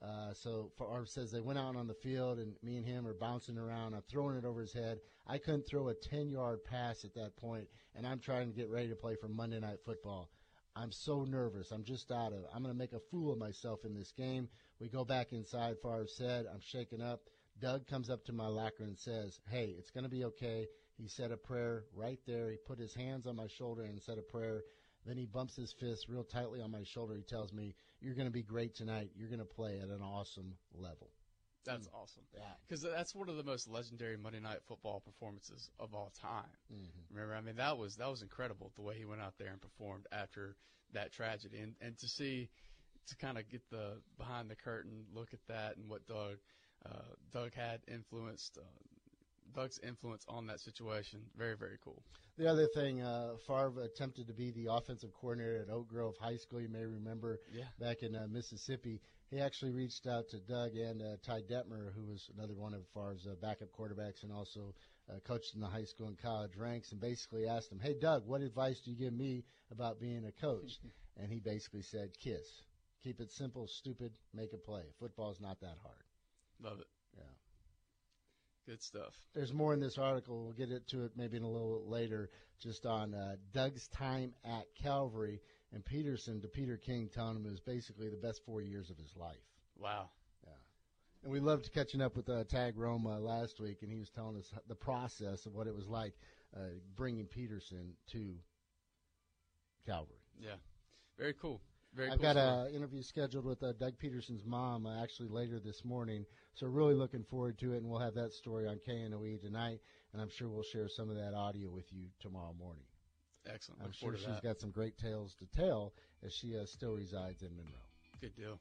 Uh, so Favre says they went out on the field, and me and him are bouncing around. I'm throwing it over his head. I couldn't throw a 10 yard pass at that point, and I'm trying to get ready to play for Monday Night Football. I'm so nervous. I'm just out of. I'm going to make a fool of myself in this game. We go back inside. Favre said, I'm shaken up. Doug comes up to my locker and says, Hey, it's going to be okay. He said a prayer right there. He put his hands on my shoulder and said a prayer. Then he bumps his fist real tightly on my shoulder. He tells me, You're going to be great tonight. You're going to play at an awesome level. That's mm. awesome. Because that's one of the most legendary Monday Night Football performances of all time. Mm-hmm. Remember, I mean, that was that was incredible the way he went out there and performed after that tragedy, and and to see, to kind of get the behind the curtain look at that and what Doug uh, Doug had influenced. Uh, Doug's influence on that situation, very, very cool. The other thing, uh, Favre attempted to be the offensive coordinator at Oak Grove High School. You may remember yeah. back in uh, Mississippi. He actually reached out to Doug and uh, Ty Detmer, who was another one of Favre's uh, backup quarterbacks and also uh, coached in the high school and college ranks, and basically asked him, "Hey, Doug, what advice do you give me about being a coach?" and he basically said, "Kiss, keep it simple, stupid, make a play. Football's not that hard." Love it. Yeah. Good stuff. There's more in this article. We'll get to it maybe in a little later, just on uh, Doug's time at Calvary and Pederson to Peter King telling him it was basically the best four years of his life. Wow. Yeah. And we loved catching up with uh, Tag Roma last week, and he was telling us the process of what it was like uh, bringing Pederson to Calvary. Yeah. Very cool. Very I've cool got an interview scheduled with uh, Doug Pederson's mom uh, actually later this morning, so really looking forward to it, and we'll have that story on KNOE tonight, and I'm sure we'll share some of that audio with you tomorrow morning. Excellent. I'm Look sure she's that. got some great tales to tell as she uh, still resides in Monroe. Good deal.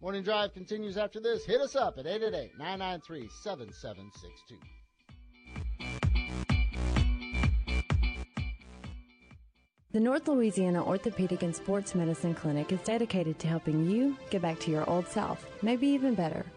Morning Drive continues after this. Hit us up at 888 993 7762. The North Louisiana Orthopedic and Sports Medicine Clinic is dedicated to helping you get back to your old self, maybe even better.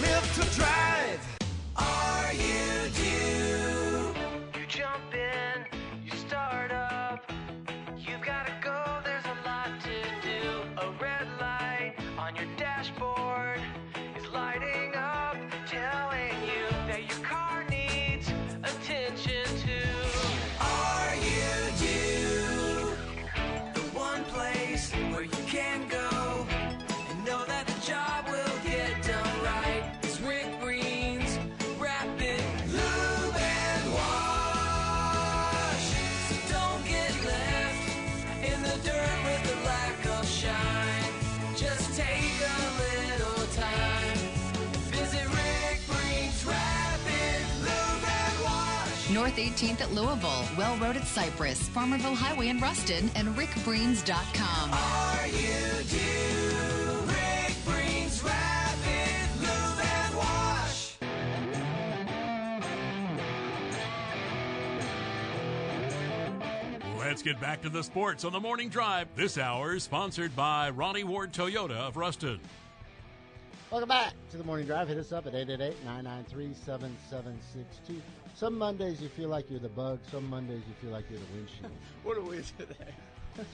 live to drive. Are you 18th at Louisville, Well Road at Cypress, Farmerville Highway in Ruston, and rickbreens.com. Are you due? Rick Breen's Rapid Lube and Wash. Let's get back to the sports on the morning drive. This hour is sponsored by Ronnie Ward Toyota of Ruston. Welcome back to the Morning Drive. Hit us up at 888-993-7762. Some Some Mondays you feel like you're the bug. Some Mondays you feel like you're the windshield. what are we today?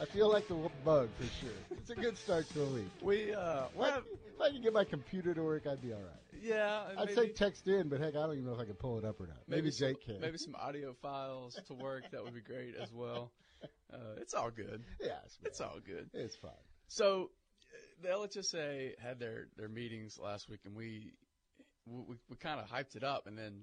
I feel like the bug for sure. It's a good start to the week. We uh, If I, if I could get my computer to work, I'd be all right. yeah. I'd maybe, say text in, but heck, I don't even know if I can pull it up or not. Maybe, some, Jake can. Maybe some audio files to work. That would be great as well. Uh, it's all good. Yeah, it's, It's all good. it's fine. So the LHSA had their, their meetings last week, and we we, we kind of hyped it up, and then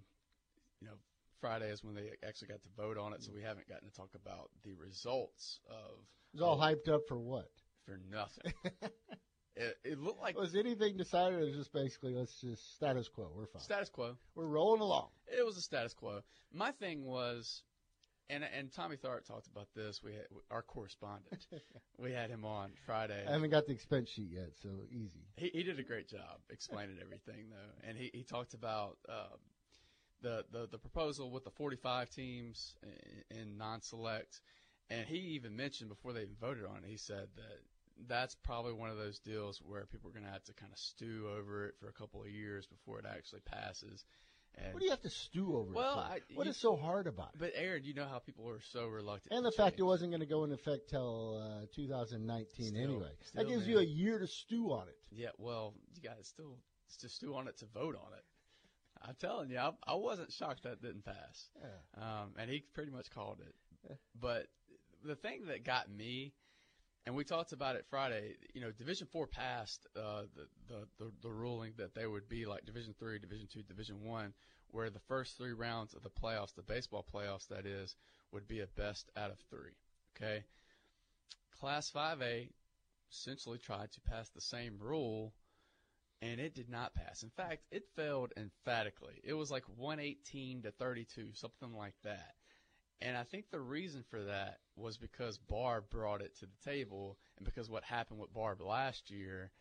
you know Friday is when they actually got to vote on it, so we haven't gotten to talk about the results of It's all of- hyped up for what? for nothing. it, it looked like Was anything decided, or was just basically let's just status quo? We're fine. status quo. We're rolling along. It was a status quo. My thing was, and and Tommy Tharp talked about this. We had our correspondent. we had him on Friday. I haven't got the expense sheet yet, so easy. He, he did a great job explaining everything, though, and he, he talked about um, the, the the proposal with the 45 teams in, in non-select, and he even mentioned before they even voted on it, he said that that's probably one of those deals where people are going to have to kind of stew over it for a couple of years before it actually passes. And What do you have to stew over? Well? I- what you- is so hard about it? But Aaron, you know how people are so reluctant. And to the fact it wasn't going to go into effect till uh, 2019 Still- anyway. still, that gives man. you a year to stew on it. Yeah, well, you guys still just stew on it to vote on it. I'm telling you, I, I wasn't shocked that didn't pass. Um, and he pretty much called it. But the thing that got me, and we talked about it Friday, you know, Division Four passed uh, the, the, the the ruling that they would be like Division Three, Division Two, Division One, where the first three rounds of the playoffs, the baseball playoffs, that is, would be a best out of three. Okay, Class 5A essentially tried to pass the same rule, and it did not pass. In fact, it failed emphatically. It was like 118 to 32, something like that. And I think the reason for that was because Barbe brought it to the table, and because what happened with Barbe last year.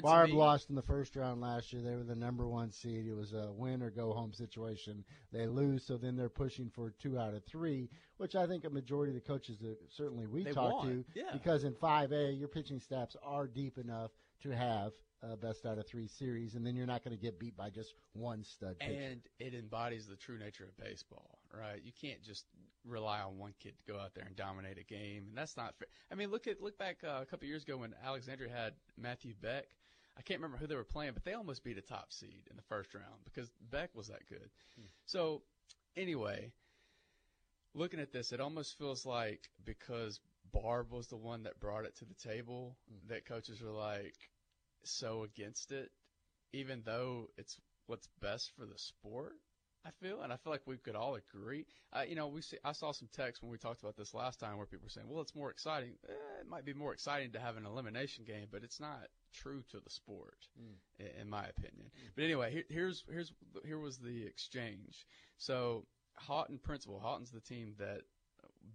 Barbe me- lost in the first round last year. They were the number one seed. It was a win or go home situation. They lose, so then they're pushing for two out of three, which I think a majority of the coaches that certainly we talk to, yeah. because in 5A, your pitching staffs are deep enough to have a best out of three series, and then you're not going to get beat by just one stud pitcher. And it embodies the true nature of baseball, right? You can't just rely on one kid to go out there and dominate a game, and that's not fair. I mean, look at look back uh, a couple years ago when Alexandria had Matthew Beck. I can't remember who they were playing, but they almost beat a top seed in the first round because Beck was that good. So, anyway, looking at this, it almost feels like because Barbe was the one that brought it to the table, that coaches are like so against it, even though it's what's best for the sport. I feel, and I feel like we could all agree. Uh, you know, we see, I saw some text when we talked about this last time where people were saying, "Well, it's more exciting. Eh, it might be more exciting to have an elimination game, but it's not true to the sport, in, in my opinion." But anyway, here, here's here's here was the exchange. So Haughton Principal, Haughton's the team that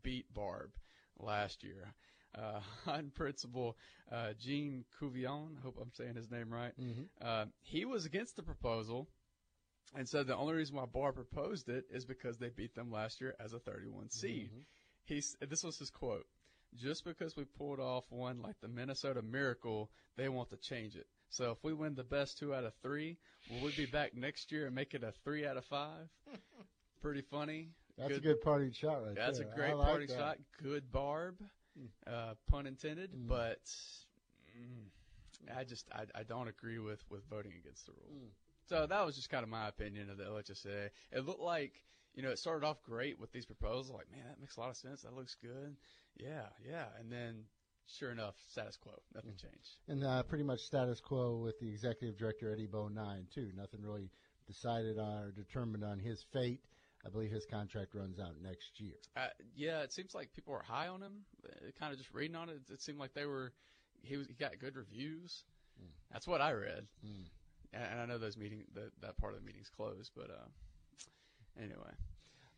beat Barbe last year. Uh, Haughton Principal uh, Gene Cuvillon, I hope I'm saying his name right. Uh, he was against the proposal and so the only reason why Barr proposed it is because they beat them last year as a 31 seed. He's this was his quote: "Just because we pulled off one like the Minnesota Miracle, they want to change it. So if we win the best two out of three, will we be back next year and make it a three out of five? Pretty funny. That's a good party shot right there. That's there. a great like party that. shot. Good barb, uh, pun intended. But mm, I just I, I don't agree with with voting against the rule. So that was just kind of my opinion of the LHSA. It looked like you know it started off great with these proposals. Like man, that makes a lot of sense. That looks good. Yeah, yeah. And then sure enough, status quo. Nothing changed. And uh, pretty much status quo with the executive director Eddie Bonine too. Nothing really decided on or determined on his fate. I believe his contract runs out next year. Uh, yeah, it seems like people were high on him. Uh, kind of just reading on it, it seemed like they were. He was. He got good reviews. That's what I read. And, and I know those meeting that that part of the meeting's closed, but uh, anyway.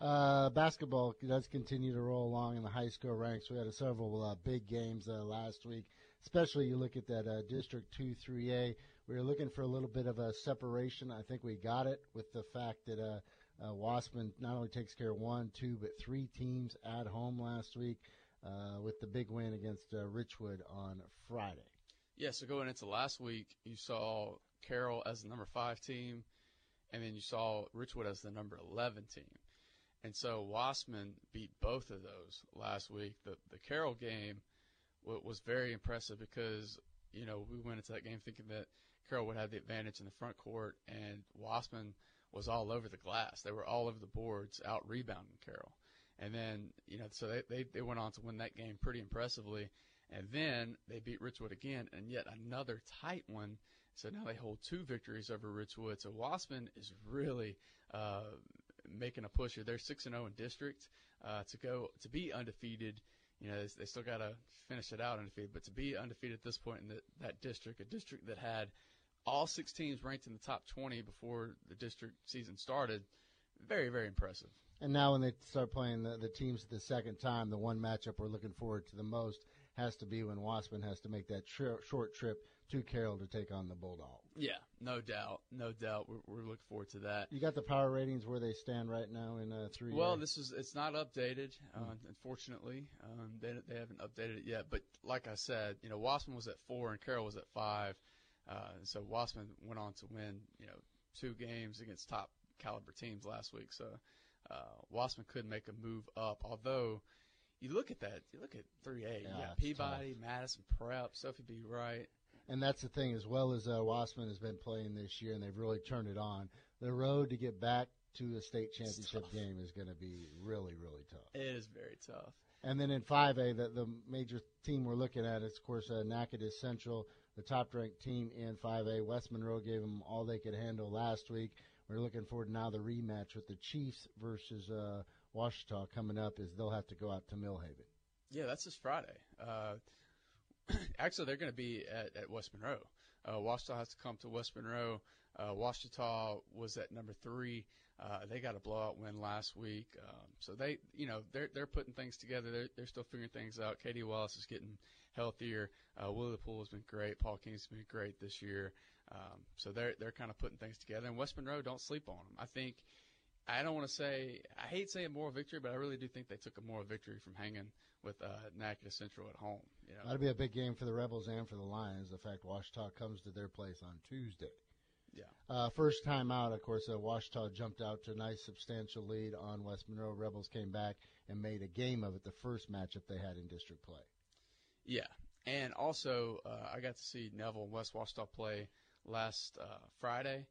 Uh, basketball does continue to roll along in the high school ranks. We had several uh, big games uh, last week, especially you look at that uh, District 2 3A. We were looking for a little bit of a separation. I think we got it with the fact that uh, uh, Wossman not only takes care of one, two, but three teams at home last week uh, with the big win against uh, Richwood on Friday. Yeah, so going into last week, you saw Carroll as the number five team, and then you saw Richwood as the number 11 team. And so Wossman beat both of those last week. The the Carroll game was very impressive because you know we went into that game thinking that Carroll would have the advantage in the front court, and Wossman was all over the glass. They were all over the boards, out rebounding Carroll. And then you know so they, they they went on to win that game pretty impressively. And then they beat Richwood again, and yet another tight one. So now they hold two victories over Richwood. So Wossman is really uh, making a push here. They're six and zero in district uh, to go to be undefeated. You know, they, they still got to finish it out undefeated, but to be undefeated at this point in the, that district, a district that had all six teams ranked in the top 20 before the district season started, very, very impressive. And now when they start playing the, the teams the second time, the one matchup we're looking forward to the most has to be when Wossman has to make that tri- short trip to Carroll to take on the Bulldogs. Yeah, no doubt, no doubt. We're, we're looking forward to that. You got the power ratings where they stand right now in uh, three. Well, this is it's not updated, uh, unfortunately. Um, they they haven't updated it yet. But like I said, you know, Wossman was at four and Carroll was at five. Uh, so Wossman went on to win, you know, two games against top caliber teams last week. So uh, Wossman could make a move up. Although you look at that, you look at 3A. you Yeah, Peabody, Madison, Prep, Sophie B. Wright. And that's the thing, as well as uh, Wossman has been playing this year, and they've really turned it on. The road to get back to a state championship game is going to be really, really tough. It is very tough. And then in 5A, the, the major team we're looking at is, of course, uh, Natchitoches Central, the top-ranked team in 5A. West Monroe gave them all they could handle last week. We're looking forward to now the rematch with the Chiefs versus uh, Ouachita coming up, Is they'll have to go out to Millhaven. Yeah, that's this Friday. Uh, actually, they're going to be at, at West Monroe. Uh, Ouachita has to come to West Monroe. Uh, Ouachita was at number three. Uh, they got a blowout win last week. Um, so they, you know, they're they're putting things together. They're they're still figuring things out. Katie Wallace is getting healthier. Uh, Willie Poole has been great. Paul King's been great this year. Um, so they're they're kind of putting things together. And West Monroe, don't sleep on them. I think I don't want to say I hate saying moral victory, but I really do think they took a moral victory from hanging with uh, Central at home. You know, That'll be a big game for the Rebels and for the Lions. The fact Ouachita comes to their place on Tuesday. Yeah. Uh, first time out, of course, uh, Ouachita jumped out to a nice substantial lead on West Monroe. Rebels came back and made a game of it, the first matchup they had in district play. Yeah, and also uh, I got to see Neville and West Ouachita play last uh, Friday.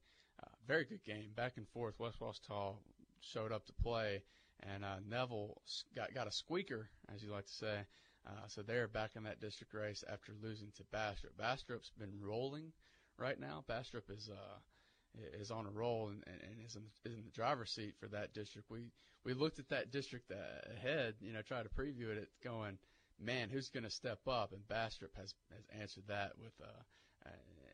Very good game, back and forth. West Ouachita showed up to play, and uh, Neville got got a squeaker, as you like to say. Uh, so they're back in that district race after losing to Bastrop. Bastrop's been rolling right now. Bastrop is uh, is on a roll and, and, is, in, is in the driver's seat for that district. We we looked at that district uh, ahead, you know, tried to preview it, going, man, who's going to step up? And Bastrop has has answered that with uh,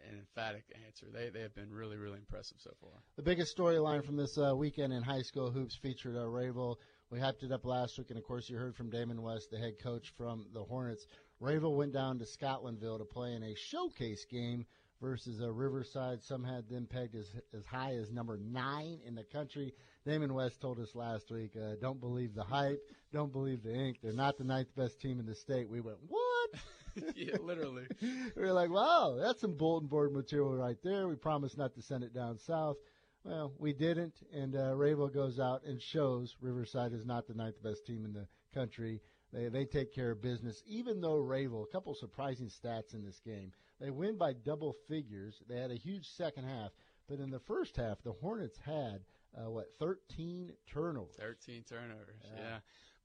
an emphatic answer. They they have been really really impressive so far. The biggest storyline from this uh, weekend in high school hoops featured uh, Rayville. We hyped it up last week, and of course, you heard from Damon West, the head coach from the Hornets. Rayville went down to Scotlandville to play in a showcase game versus uh, Riverside. Some had them pegged as as high as number nine in the country. Damon West told us last week, uh, "Don't believe the hype, don't believe the ink. They're not the ninth best team in the state." We went, "What?" yeah, literally. we were like, wow, that's some bulletin board material right there. We promised not to send it down south. Well, we didn't, and uh, Rayville goes out and shows Riverside is not the ninth best team in the country. They they take care of business, even though Rayville. A couple surprising stats in this game. They win by double figures. They had a huge second half, but in the first half, the Hornets had uh, what 13 turnovers. 13 turnovers. Yeah. Yeah.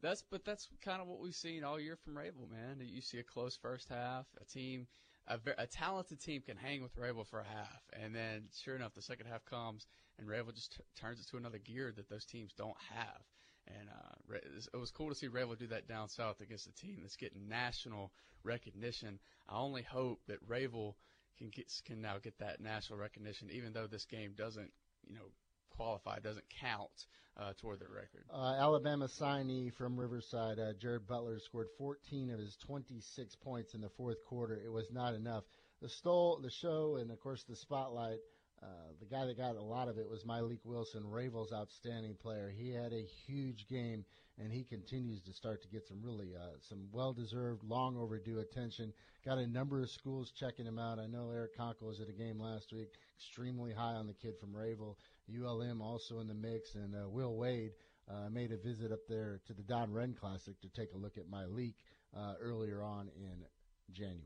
That's but that's kind of what we've seen all year from Rayville, man. You see a close first half, a team, a, a talented team can hang with Rayville for a half, and then sure enough, the second half comes and Rayville just t- turns it to another gear that those teams don't have. And uh, it was cool to see Rayville do that down south against a team that's getting national recognition. I only hope that Rayville can get can now get that national recognition, even though this game doesn't, you know, qualify, doesn't count uh, toward their record. Uh, Alabama signee from Riverside, uh, Jared Butler, scored 14 of his 26 points in the fourth quarter. It was not enough. The stole the show, and of course the spotlight. Uh, the guy that got a lot of it was Malik Wilson, Rayville's outstanding player. He had a huge game, and he continues to start to get some really uh, some well-deserved, long overdue attention. Got a number of schools checking him out. I know Eric Konkol was at a game last week, extremely high on the kid from Rayville. ULM also in the mix, and uh, Will Wade uh, made a visit up there to the Don Wren Classic to take a look at Malik uh, earlier on in January.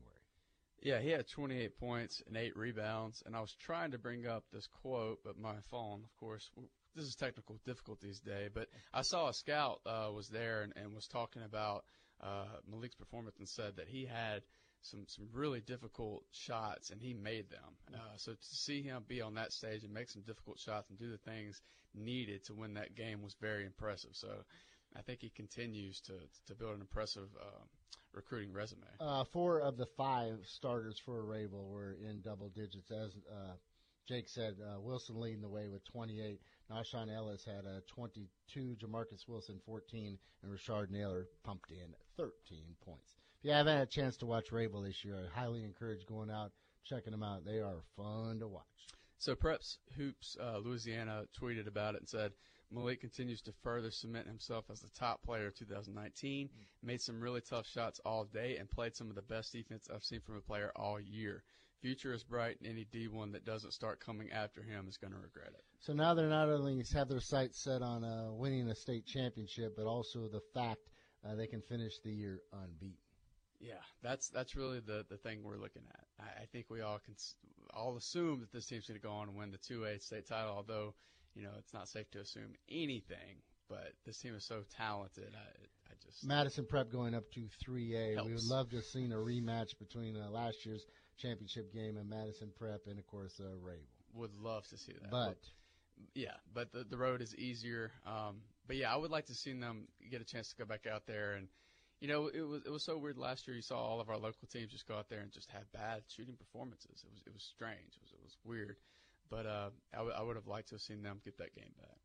Yeah, he had 28 points and eight rebounds, and I was trying to bring up this quote, but my phone, of course, this is technical difficulties day. But I saw a scout uh, was there and, and was talking about uh, Malik's performance and said that he had some some really difficult shots and he made them. Uh, so to see him be on that stage and make some difficult shots and do the things needed to win that game was very impressive. So I think he continues to to build an impressive uh, recruiting resume. Uh, four of the five starters for Rayville were in double digits. As uh, Jake said, uh, Wilson leading the way with 28. Nashawn Ellis had uh, 22. Jamarcus Wilson 14, and Rashard Naylor pumped in 13 points. If you haven't had a chance to watch Rayville this year, I highly encourage going out checking them out. They are fun to watch. So Preps Hoops uh, Louisiana tweeted about it and said Malik continues to further cement himself as the top player of 2019. Made some really tough shots all day and played some of the best defense I've seen from a player all year. Future is bright, and any D1 that doesn't start coming after him is going to regret it. So now they're not only have their sights set on uh, winning a state championship, but also the fact uh, they can finish the year unbeaten. Yeah, that's that's really the the thing we're looking at. I, I think we all can all assume that this team's going to go on and win the two A state title. Although, you know, it's not safe to assume anything. But this team is so talented. I I just Madison Prep going up to 3A. We would love to have seen a rematch between uh, last year's championship game and Madison Prep and, of course, uh, Rayville. would love to see that. But yeah, but the the road is easier. Um, but yeah, I would like to see them get a chance to go back out there and. You know, it was it was so weird last year. You saw all of our local teams just go out there and just have bad shooting performances. It was it was strange. It was it was weird, but uh, I, w- I would have liked to have seen them get that game back.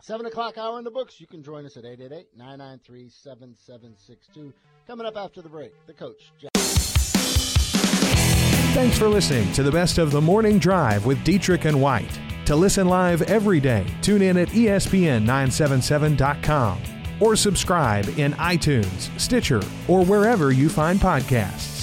7 o'clock hour in the books. You can join us at 888 993 7762. Coming up after the break, the coach, Jack. Thanks for listening to the best of the morning drive with Dietrich and White. To listen live every day, tune in at E ESPN977.com or subscribe in iTunes, Stitcher, or wherever you find podcasts.